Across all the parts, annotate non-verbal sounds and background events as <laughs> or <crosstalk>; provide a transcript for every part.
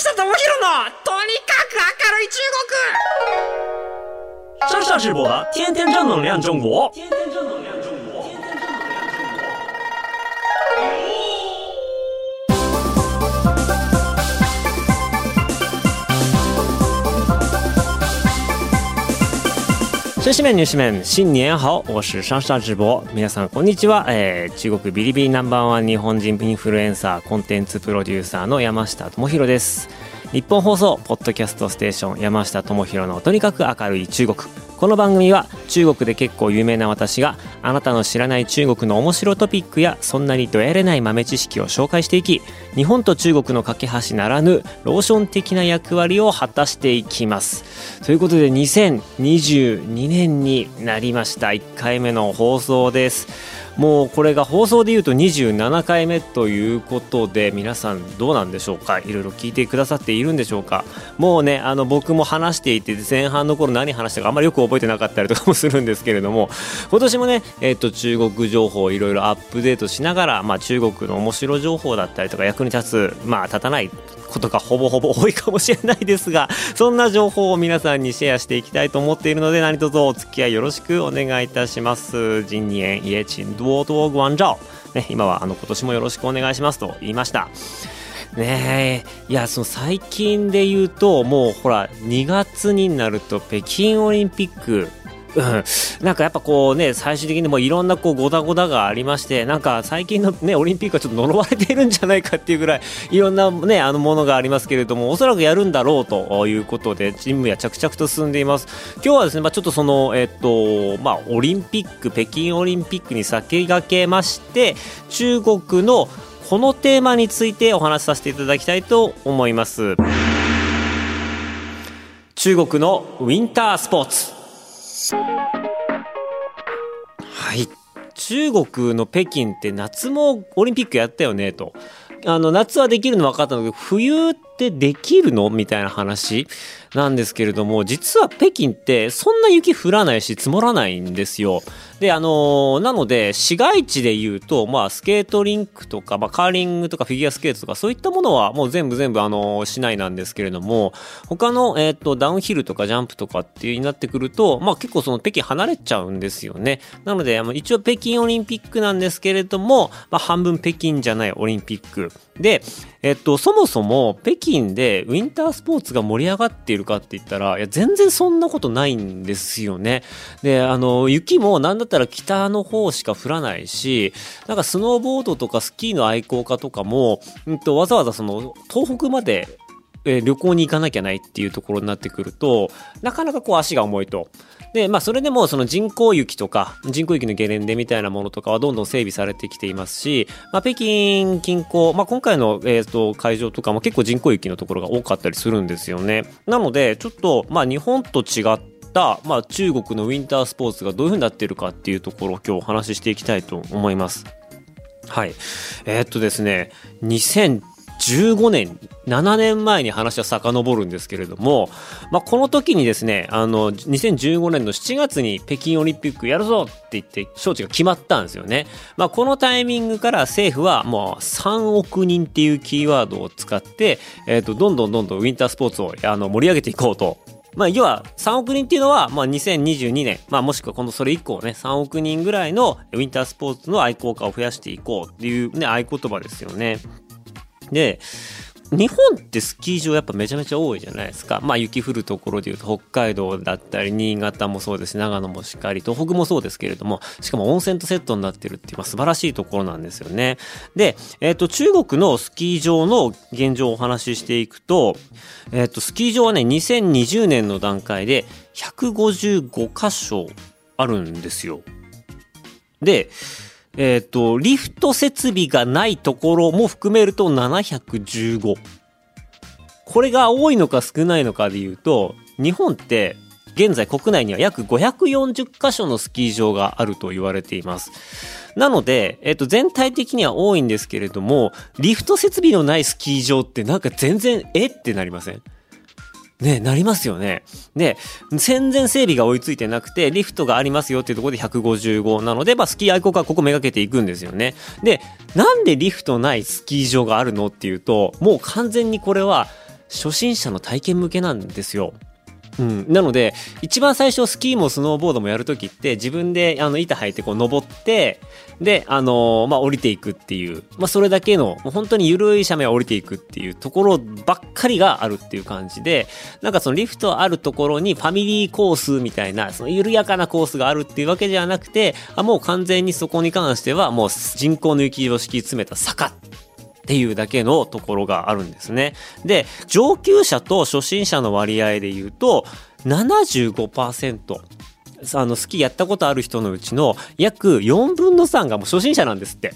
下智博のとにかく明るい中国上下直播的天天正能量中国。天天正能量中国。面、新年好，我是上下直播。皆さんこんにちは、えー、中国ビリビリナンバーワン日本人インフルエンサーコンテンツプロデューサーの山下智博です。日本放送ポッドキャストステーション山下智博のとにかく明るい中国。この番組は中国で結構有名な私があなたの知らない中国の面白トピックやそんなにどやれない豆知識を紹介していき日本と中国の架け橋ならぬローション的な役割を果たしていきます。ということで2022年になりました。1回目の放送です。もうこれが放送で言うと27回目ということで皆さんどうなんでしょうか？いろいろ聞いてくださっているんでしょうか？もうねあの僕も話していて前半の頃何話したかあんまりよく覚えてなかったりとかもするんですけれども今年もね、えっと中国情報をいろいろアップデートしながら、まあ、中国の面白情報だったりとか役に立つまあ立たないことがほぼほぼ多いかもしれないですがそんな情報を皆さんにシェアしていきたいと思っているので何卒お付き合いよろしくお願いいたします。人年イエチンド多多关照ね、今はあの今年もよろしくお願いしますと言いました。ねえ。いやその最近で言うともうほら2月になると北京オリンピック。うん、なんかやっぱこうね最終的にもういろんなこうゴダゴダがありましてなんか最近のねオリンピックはちょっと呪われているんじゃないかっていうぐらいいろんなねあのものがありますけれどもおそらくやるんだろうということでチームや着々と進んでいます。今日はですねまあちょっとそのえっとまあオリンピック北京オリンピックに先駆けまして中国のこのテーマについてお話しさせていただきたいと思います。中国のウィンタースポーツ。はい。中国の北京って夏もオリンピックやったよねと。あの夏はできるの分かったんだけど冬ってできるの？みたいな話。なんですけれども実は北京ってそんな雪降らないし積もらないんですよ。であのーなので市街地で言うと、まあ、スケートリンクとか、まあ、カーリングとかフィギュアスケートとかそういったものはもう全部全部、あのー市内なんですけれども他の、えー、とダウンヒルとかジャンプとかっていうになってくると、まあ、結構その北京離れちゃうんですよねなのであの一応北京オリンピックなんですけれども、まあ、半分北京じゃないオリンピックで、えっと、そもそも北京でウィンタースポーツが盛り上がっているかって言ったらいや全然そんなことないんですよね。であの雪もなんだったら北の方しか降らないしなんかスノーボードとかスキーの愛好家とかも、うん、とわざわざその東北までえー旅行に行かなきゃないっていうところになってくるとなかなかこう足が重いと。でまあそれでもその人工雪とか人工雪のゲレンデみたいなものとかはどんどん整備されてきていますし、まあ、北京近郊、まあ、今回の、えー、と会場とかも結構人工雪のところが多かったりするんですよね。なのでちょっと、まあ、日本と違った、まあ、中国のウィンタースポーツがどういうふうになっているかっていうところを今日お話ししていきたいと思います。はい。えーっとですね、15年、7年前に話は遡るんですけれども、まあ、この時にですね、あの、2015年の7月に北京オリンピックやるぞって言って、招致が決まったんですよね。まあ、このタイミングから政府はもう3億人っていうキーワードを使って、えーと、どんどんどんどんウィンタースポーツをあの盛り上げていこうとまあ、要は3億人っていうのは、まあ、2022年、まあ、もしくはこのそれ以降ね、3億人ぐらいのウィンタースポーツの愛好家を増やしていこうっていうね、合言葉ですよね。で、日本ってスキー場やっぱめちゃめちゃ多いじゃないですか。まあ雪降るところでいうと北海道だったり新潟もそうですし長野もしっかり東北もそうですけれどもしかも温泉とセットになってるっていう、まあ、素晴らしいところなんですよね。で、えっ、と中国のスキー場の現状をお話ししていくと、えっ、とスキー場はね2020年の段階で155箇所あるんですよ。で、えっ、と、リフト設備がないところも含めると715。これが多いのか少ないのかで言うと、日本って現在国内には約540箇所のスキー場があると言われています。なので、えっと、全体的には多いんですけれども、リフト設備のないスキー場ってなんか全然、えってなりません？ねなりますよね。で、戦前整備が追いついてなくて、リフトがありますよっていうところで155なので、まあ、スキー愛好家はここめがけていくんですよね。で、なんでリフトないスキー場があるのっていうと、もう完全にこれは、初心者の体験向けなんですよ。うん、なので一番最初スキーもスノーボードもやるときって自分であの板履いてこう登ってであのー、まあ降りていくっていう、まあ、それだけのもう本当に緩い斜面を降りていくっていうところばっかりがあるっていう感じでなんかそのリフトあるところにファミリーコースみたいなその緩やかなコースがあるっていうわけじゃなくてあもう完全にそこに関してはもう人工の雪を敷き詰めた坂っていうだけのところがあるんですね。で、上級者と初心者の割合で言うと、75%。あの、スキーやったことある人のうちの約4分の3がもう初心者なんですって。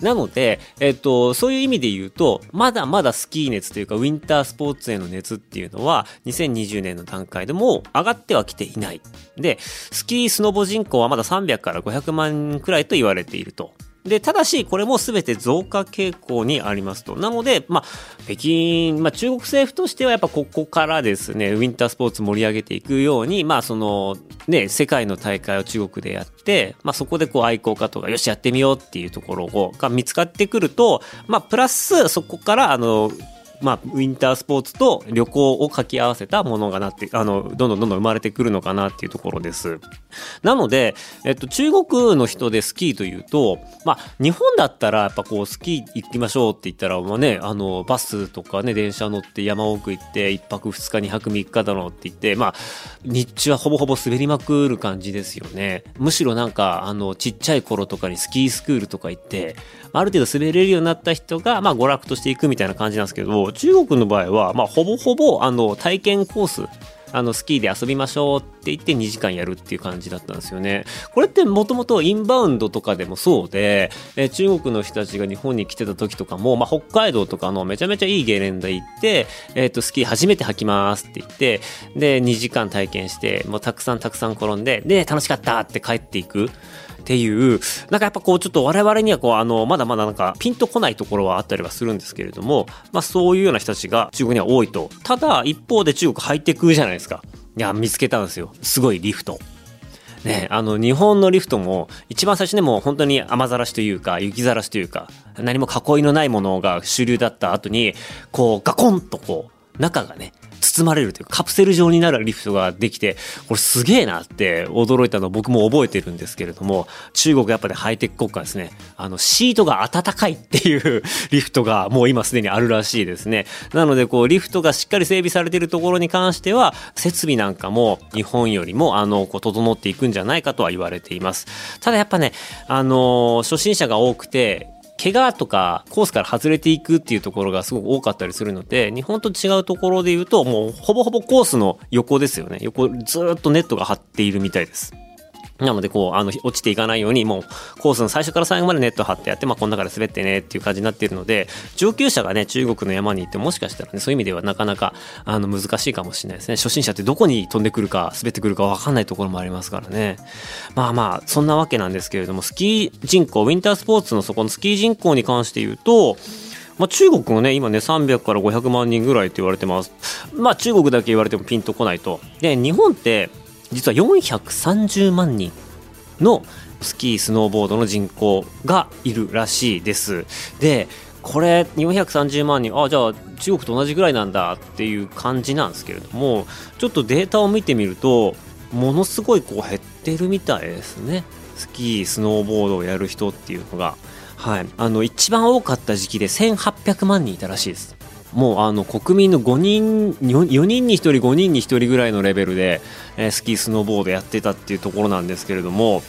なので、えっと、そういう意味で言うと、まだまだスキー熱というか、ウィンタースポーツへの熱っていうのは、2020年の段階でも上がってはきていない。で、スキースノボ人口はまだ300から500万くらいと言われていると。で、ただし、これも全て増加傾向にありますと。なので、まあ、北京、まあ、中国政府としてはやっぱここからですね、ウィンタースポーツ盛り上げていくように、まあ、その、ね、世界の大会を中国でやって、まあ、そこでこう愛好家とか、よし、やってみようっていうところをが見つかってくると、まあ、プラス、そこから、あの、まあ、ウィンタースポーツと旅行を掛け合わせたものがなって、あの、どんどんどんどん生まれてくるのかなっていうところです。なので、えっと、中国の人でスキーというと、まあ、日本だったら、やっぱこう、スキー行きましょうって言ったら、まあね、あの、バスとかね、電車乗って山奥行って、1泊2日、2泊3日だろうって言って、まあ、日中はほぼほぼ滑りまくる感じですよね。むしろなんか、あの、ちっちゃい頃とかにスキースクールとか行って、ある程度滑れるようになった人が、まあ、娯楽としていくみたいな感じなんですけど、中国の場合は、まあ、ほぼほぼ、あの、体験コース、あの、スキーで遊びましょうって言って2時間やるっていう感じだったんですよね。これってもともとインバウンドとかでもそうで、え中国の人たちが日本に来てた時とかも、まあ、北海道とかのめちゃめちゃいいゲレンデ行って、えっ、ー、と、スキー初めて履きますって言って、で、2時間体験して、もうたくさんたくさん転んで、で、楽しかったって帰っていく。っていう、なんかやっぱこうちょっと我々にはこうあの、まだまだなんかピンとこないところはあったりはするんですけれども、まあそういうような人たちが中国には多いと。ただ一方で中国ハイテクじゃないですか。いや、見つけたんですよ。すごいリフト。ね、あの日本のリフトも一番最初でも本当に雨ざらしというか雪ざらしというか何も囲いのないものが主流だった後にこうガコンとこう中がね包まれるというかカプセル状になるリフトができてこれすげえなって驚いたのを僕も覚えてるんですけれども中国やっぱりハイテク国家ですね。あのシートが暖かいっていうリフトがもう今すでにあるらしいですね。なのでこうリフトがしっかり整備されているところに関しては設備なんかも日本よりもあのこう整っていくんじゃないかとは言われています。ただやっぱねあの初心者が多くて怪我とかコースから外れていくっていうところがすごく多かったりするので、日本と違うところで言うと、もうほぼほぼコースの横ですよね。横ずっとネットが張っているみたいです。なので、こう、あの、落ちていかないように、もう、コースの最初から最後までネット張ってやって、まあ、この中で滑ってねっていう感じになっているので、上級者がね、中国の山に行って、もしかしたらね、そういう意味ではなかなか、あの、難しいかもしれないですね。初心者ってどこに飛んでくるか、滑ってくるかわかんないところもありますからね。まあまあ、そんなわけなんですけれども、スキー人口、ウィンタースポーツのそこのスキー人口に関して言うと、まあ、中国もね、今ね、300から500万人ぐらいって言われてます。まあ、中国だけ言われてもピンとこないと。で、日本って、実は430万人のスキースノーボードの人口がいるらしいです。でこれ430万人あじゃあ中国と同じぐらいなんだっていう感じなんですけれどもちょっとデータを見てみるとものすごいこう減ってるみたいですね。スキースノーボードをやる人っていうのが。はい。あの一番多かった時期で1800万人いたらしいです。もうあの国民の5人 4, 人に1人5人に1人ぐらいのレベルで、えー、スキースノーボードやってたっていうところなんですけれども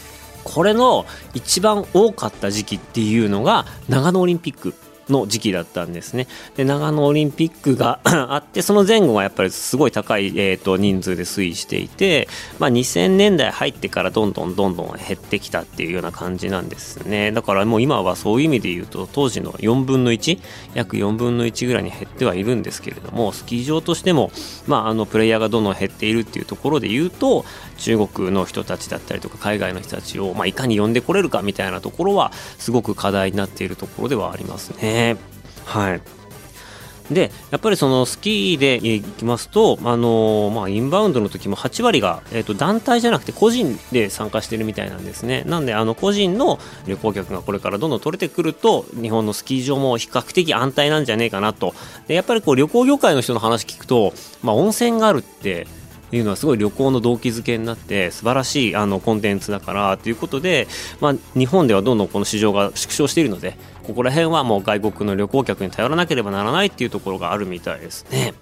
これの一番多かった時期っていうのが長野オリンピック。の時期だったんですね。で長野オリンピックが <coughs> あってその前後はやっぱりすごい高い、えーと、人数で推移していて、まあ、2000年代入ってからどんどんどんどん減ってきたっていうような感じなんですねだからもう今はそういう意味で言うと当時の4分の1約4分の1ぐらいに減ってはいるんですけれどもスキー場としても、まあ、あのプレイヤーがどんどん減っているっていうところで言うと中国の人たちだったりとか海外の人たちを、まあ、いかに呼んでこれるかみたいなところはすごく課題になっているところではありますね。はいでやっぱりそのスキーで行きますと、あのーまあ、インバウンドの時も8割が、えー、と団体じゃなくて個人で参加してるみたいなんですねなんであの個人の旅行客がこれからどんどん取れてくると日本のスキー場も比較的安泰なんじゃねえかなとでやっぱりこう旅行業界の人の話聞くと、まあ、温泉があるっていうのはすごい旅行の動機づけになって素晴らしいあのコンテンツだからということで、まあ、日本ではどんどんこの市場が縮小しているのでここら辺はもう外国の旅行客に頼らなければならないっていうところがあるみたいですね。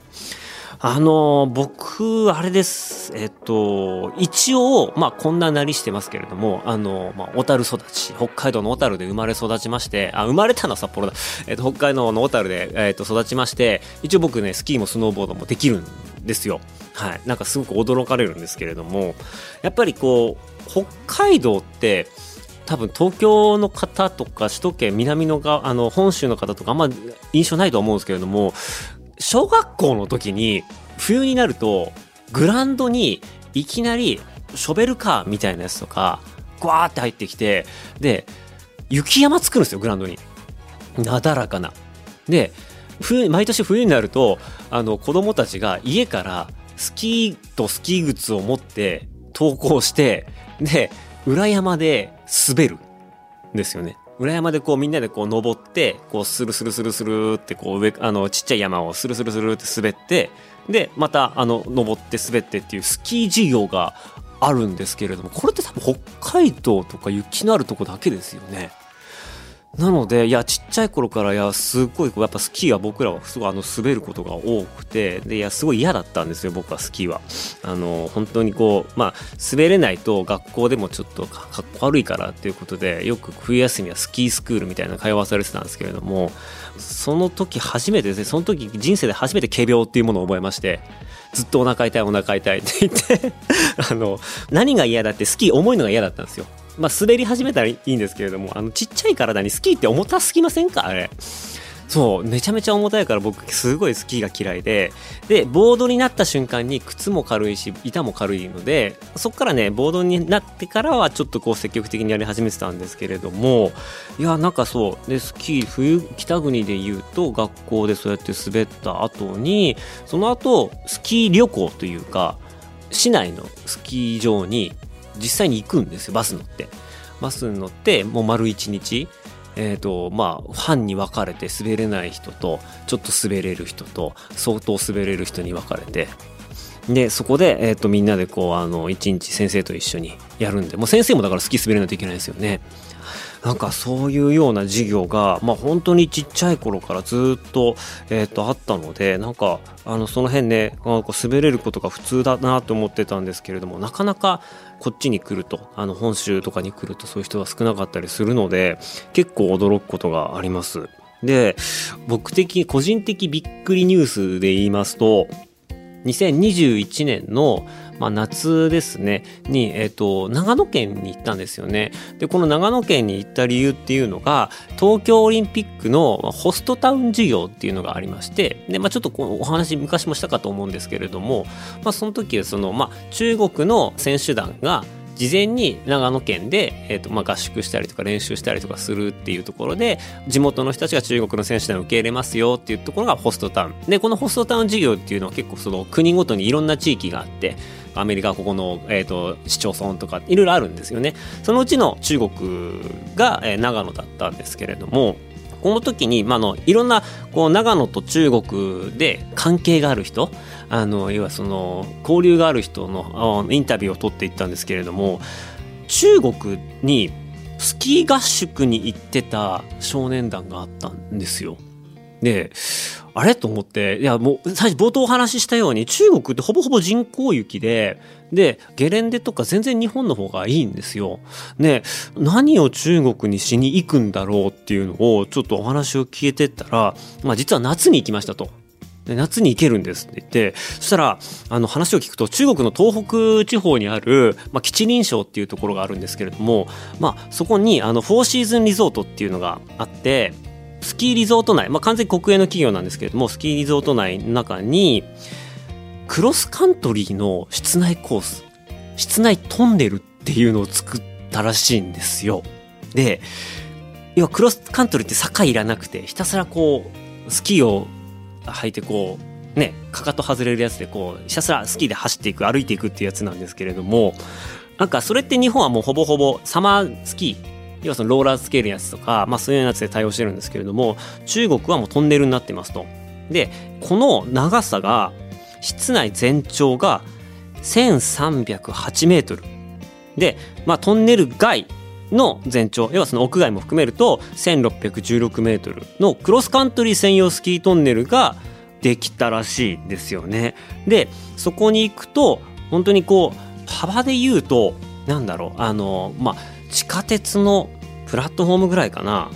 あの僕あれですえっと一応まあこんななりしてますけれどもあのまあ小樽育ち北海道の小樽で生まれ育ちましてあ生まれたのは札幌だ、えっと、北海道の小樽で、えっと、育ちまして一応僕ねスキーもスノーボードもできるんですよ。はい。なんかすごく驚かれるんですけれどもやっぱりこう北海道って多分東京の方とか首都圏南のがあの本州の方とかあんま印象ないと思うんですけれども小学校の時に冬になるとグランドにいきなりショベルカーみたいなやつとかグワーって入ってきてで雪山作るんですよグランドに。なだらかな。で冬毎年冬になるとあの子供たちが家からスキーとスキー靴を持って登校してで裏山で滑るんですよね裏山でこうみんなでこう登ってこうスルスルスルスルってこう上あのちっちゃい山をスルスルスルって滑ってでまたあの登って滑ってっていうスキー事業があるんですけれどもこれって多分北海道とか雪のあるとこだけですよね。なのでいやちっちゃい頃からいやすごいやっぱスキーは僕らはすごいあの滑ることが多くてでいやすごい嫌だったんですよ僕はスキーは。あの本当にこうまあ滑れないと学校でもちょっとかっこ悪いからっていうことでよく冬休みはスキースクールみたいな通わされてたんですけれどもその時初めてですねその時人生で初めて仮病っていうものを覚えましてずっとお腹痛いお腹痛いって言って <laughs> あの何が嫌だってスキー重いのが嫌だったんですよ。まあ、滑り始めたらいいんですけれどもあのちっちゃい体にスキーって重たすぎませんか？あれ。そうめちゃめちゃ重たいから僕すごいスキーが嫌いで。でボードになった瞬間に靴も軽いし板も軽いのでそっからねボードになってからはちょっとこう積極的にやり始めてたんですけれどもいやなんかそう。でスキー冬北国で言うと学校でそうやって滑った後にその後スキー旅行というか市内のスキー場に実際に行くんですよバス乗って。バスに乗ってもう丸一日えーとまあ、ファンに分かれて滑れない人とちょっと滑れる人と相当滑れる人に分かれて。でそこで、えーと、みんなでこうあの一日先生と一緒にやるんで。もう先生もだから好き滑れないといけないですよね。なんかそういうような授業が、まあ、本当にちっちゃい頃からずっと,、えー、とあったのでなんかあのその辺ねなんか滑れることが普通だなと思ってたんですけれどもなかなかこっちに来るとあの本州とかに来るとそういう人が少なかったりするので結構驚くことがあります。で僕的個人的びっくりニュースで言いますと2021年のまあ、夏ですね。に、えーと、長野県に行ったんですよね。でこの長野県に行った理由っていうのが東京オリンピックのホストタウン事業っていうのがありましてで、まあ、ちょっとこのお話昔もしたかと思うんですけれども、まあ、その時その、まあ、中国の選手団が事前に長野県で、えーとまあ、合宿したりとか練習したりとかするっていうところで地元の人たちが中国の選手団を受け入れますよっていうところがホストタウン。でこのホストタウン事業っていうのは結構その国ごとにいろんな地域があってアメリカここの、えーと、市町村とかいろいろあるんですよね。そのうちの中国が、えー、長野だったんですけれどもこの時に、まあの、いろんなこう長野と中国で関係がある人あの要はその交流がある人のインタビューを取っていったんですけれども中国にスキー合宿に行ってた少年団があったんですよ。であれ？と思って、いやもう最初冒頭お話ししたように中国ってほぼほぼ人工雪で、で、ゲレンデとか全然日本の方がいいんですよ。で、何を中国にしに行くんだろうっていうのをちょっとお話を聞いてったら、まあ実は夏に行きましたと。夏に行けるんですって言ってそしたらあの話を聞くと中国の東北地方にある、まあ、吉林省っていうところがあるんですけれども、まあ、そこにあのフォーシーズンリゾートっていうのがあってスキーリゾート内、まあ、完全に国営の企業なんですけれども、スキーリゾート内の中に、クロスカントリーの室内コース、室内トンネルっていうのを作ったらしいんですよ。で、要はクロスカントリーって坂いらなくて、ひたすらこう、スキーを履いてこうねかかと外れるやつでこうひたすらスキーで走っていく歩いていくっていうやつなんですけれどもなんかそれって日本はもうほぼほぼサマースキー要はそのローラースケールのやつとか、まあ、そういうやつで対応してるんですけれども中国はもうトンネルになってますと。でこの長さが室内全長が1308メートルで、まあ、トンネル外の全長要はその屋外も含めると1616メートルのクロスカントリー専用スキートンネルができたらしいですよね。でそこに行くと本当にこう幅で言うとなんだろうあのまあ地下鉄のプラットフォームぐらいかな。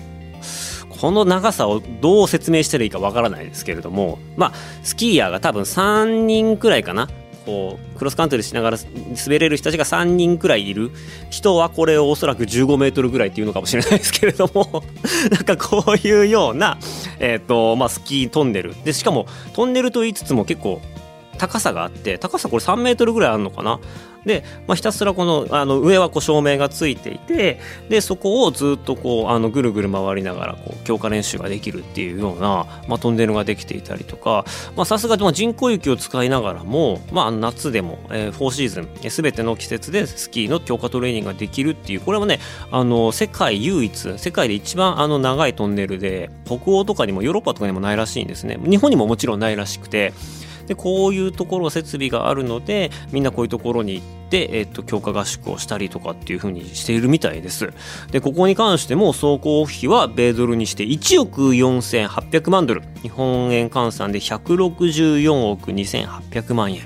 この長さをどう説明したらいいかわからないですけれどもまあスキーヤーが多分3人くらいかな。こうクロスカントリーしながら滑れる人たちが3人くらいいる。人はこれをおそらく15メートルぐらいっていうのかもしれないですけれども <laughs> なんかこういうような、えーとまあ、スキートンネル。でしかもトンネルと言いつつも結構高さがあって高さこれ3メートルぐらいあるのかな。で、まあ、ひたすらこのあの上はこう照明がついていてでそこをずっとこうあのぐるぐる回りながらこう強化練習ができるっていうような、まあ、トンネルができていたりとかさすが人工雪を使いながらも、まあ、夏でも、えー、4シーズンすべての季節でスキーの強化トレーニングができるっていうこれもねあの世界唯一世界で一番あの長いトンネルで北欧とかにもヨーロッパとかにもないらしいんですね。日本にももちろんないらしくてでこういうところ設備があるのでみんなこういうところに行って、えっと、強化合宿をしたりとかっていう風にしているみたいです。でここに関しても総工費は米ドルにして1億4800万ドル。日本円換算で164億2800万円。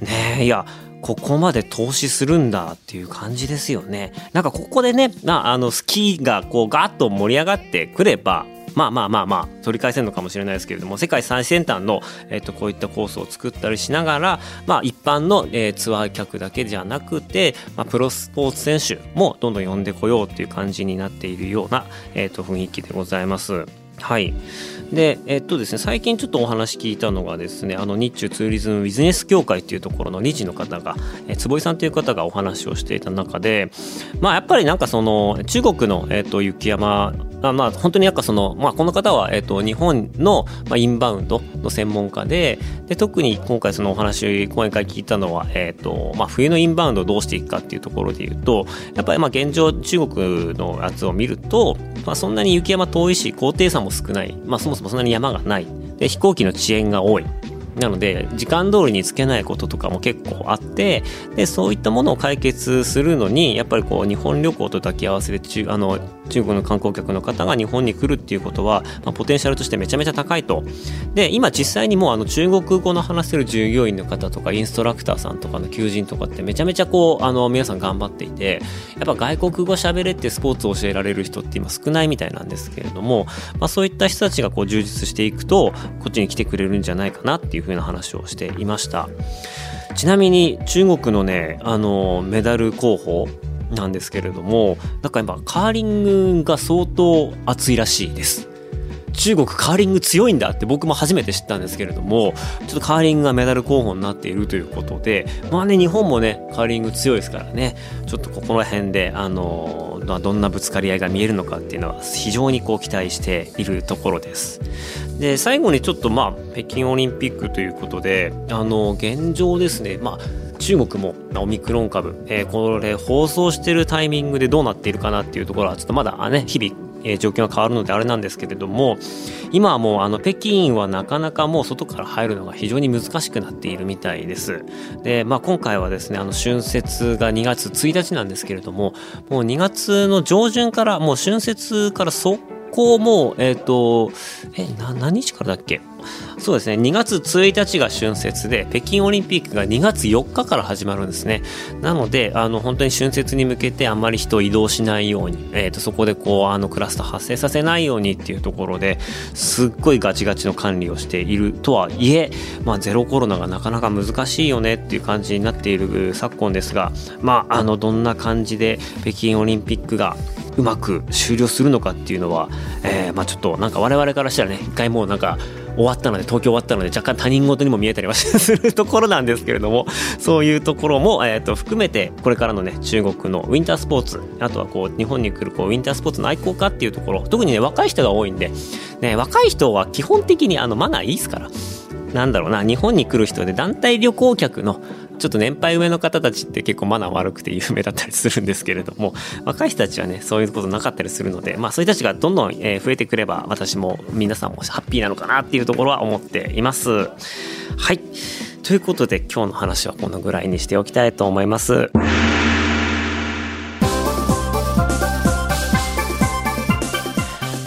ねえいやここまで投資するんだっていう感じですよね。なんかここでね、まあ、のスキーがこうガッと盛り上がってくればまあまあまあまあ取り返せるのかもしれないですけれども世界最先端の、えー、とこういったコースを作ったりしながら、まあ、一般の、えー、ツアー客だけじゃなくて、まあ、プロスポーツ選手もどんどん呼んでこようっていう感じになっているような、えー、と雰囲気でございます。はいでえっとですね最近ちょっとお話聞いたのがですねあの日中ツーリズムビジネス協会っていうところの理事の方が、え坪井さんという方がお話をしていた中でまあやっぱりなんかその中国の、えっと、雪山あ、まあ本当になんかその、まあ、この方は、えっと、日本の、まあ、インバウンドの専門家でで特に今回そのお話講演会聞いたのは、えっとまあ、冬のインバウンドをどうしていくかっていうところで言うとやっぱりまあ現状中国のやつを見ると、まあ、そんなに雪山遠いし高低差も少ない、まあ、そもそもそんなに山がない。で飛行機の遅延が多い。なので時間通りにつけないこととかも結構あってでそういったものを解決するのにやっぱりこう日本旅行と抱き合わせで中あの中国の観光客の方が日本に来るっていうことは、まあ、ポテンシャルとしてめちゃめちゃ高いと。で今実際にもうあの中国語の話せる従業員の方とかインストラクターさんとかの求人とかってめちゃめちゃこうあの皆さん頑張っていてやっぱ外国語喋れってスポーツを教えられる人って今少ないみたいなんですけれども、まあ、そういった人たちがこう充実していくとこっちに来てくれるんじゃないかなっていうふうな話をしていました。ちなみに中国のねあのメダル候補なんですけれどもなんか今カーリングが相当熱いらしいです。中国カーリング強いんだって僕も初めて知ったんですけれどもちょっとカーリングがメダル候補になっているということでまあね日本もねカーリング強いですからねちょっとここら辺であのどんなぶつかり合いが見えるのかっていうのは非常にこう期待しているところです。で最後にちょっとまあ北京オリンピックということであの現状ですねまあ中国もオミクロン株、えー、これ放送してるタイミングでどうなっているかなっていうところはちょっとまだね日々え状況が変わるのであれなんですけれども今はもうあの北京はなかなかもう外から入るのが非常に難しくなっているみたいです。で、まあ、今回はですねあの春節が2月1日なんですけれどももう2月の上旬からもう春節から速攻もえっ、ー、とえな何日からだっけ？そうですね。2月1日が春節で北京オリンピックが2月4日から始まるんですね。なのであの本当に春節に向けてあんまり人を移動しないように、えーと、そこでこうあのクラスター発生させないようにっていうところですっごいガチガチの管理をしているとはいえ、まあ、ゼロコロナがなかなか難しいよねっていう感じになっている昨今ですが、まあ、あのどんな感じで北京オリンピックがうまく終了するのかっていうのは、えー、まあ、ちょっとなんか我々からしたらね一回もうなんか終わったので東京終わったので若干他人事にも見えたりはするところなんですけれどもそういうところも、えー、と含めてこれからのね中国のウィンタースポーツあとはこう日本に来るこうウィンタースポーツの愛好家っていうところ特にね若い人が多いんで、ね、若い人は基本的にあのマナーいいですから。なんだろうな日本に来る人で団体旅行客のちょっと年配上の方たちって結構マナー悪くて有名だったりするんですけれども <laughs> 若い人たちはねそういうことなかったりするのでまあそういう人たちがどんどん増えてくれば私も皆さんもハッピーなのかなっていうところは思っています。はい。ということで今日の話はこのぐらいにしておきたいと思います。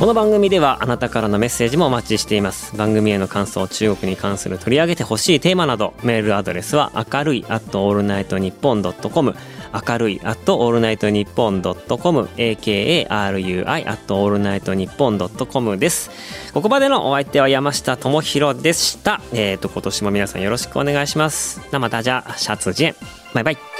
この番組ではあなたからのメッセージもお待ちしています。番組への感想中国に関する取り上げてほしいテーマなどメールアドレスは明るい at all night ニッポンドットコム明るい at all night ニッポンドットコム AKARUI at all night ニッポンドットコムです。ここまでのお相手は山下智博でした。えっ、ー、と今年も皆さんよろしくお願いします。那么大家下次见バイバイ。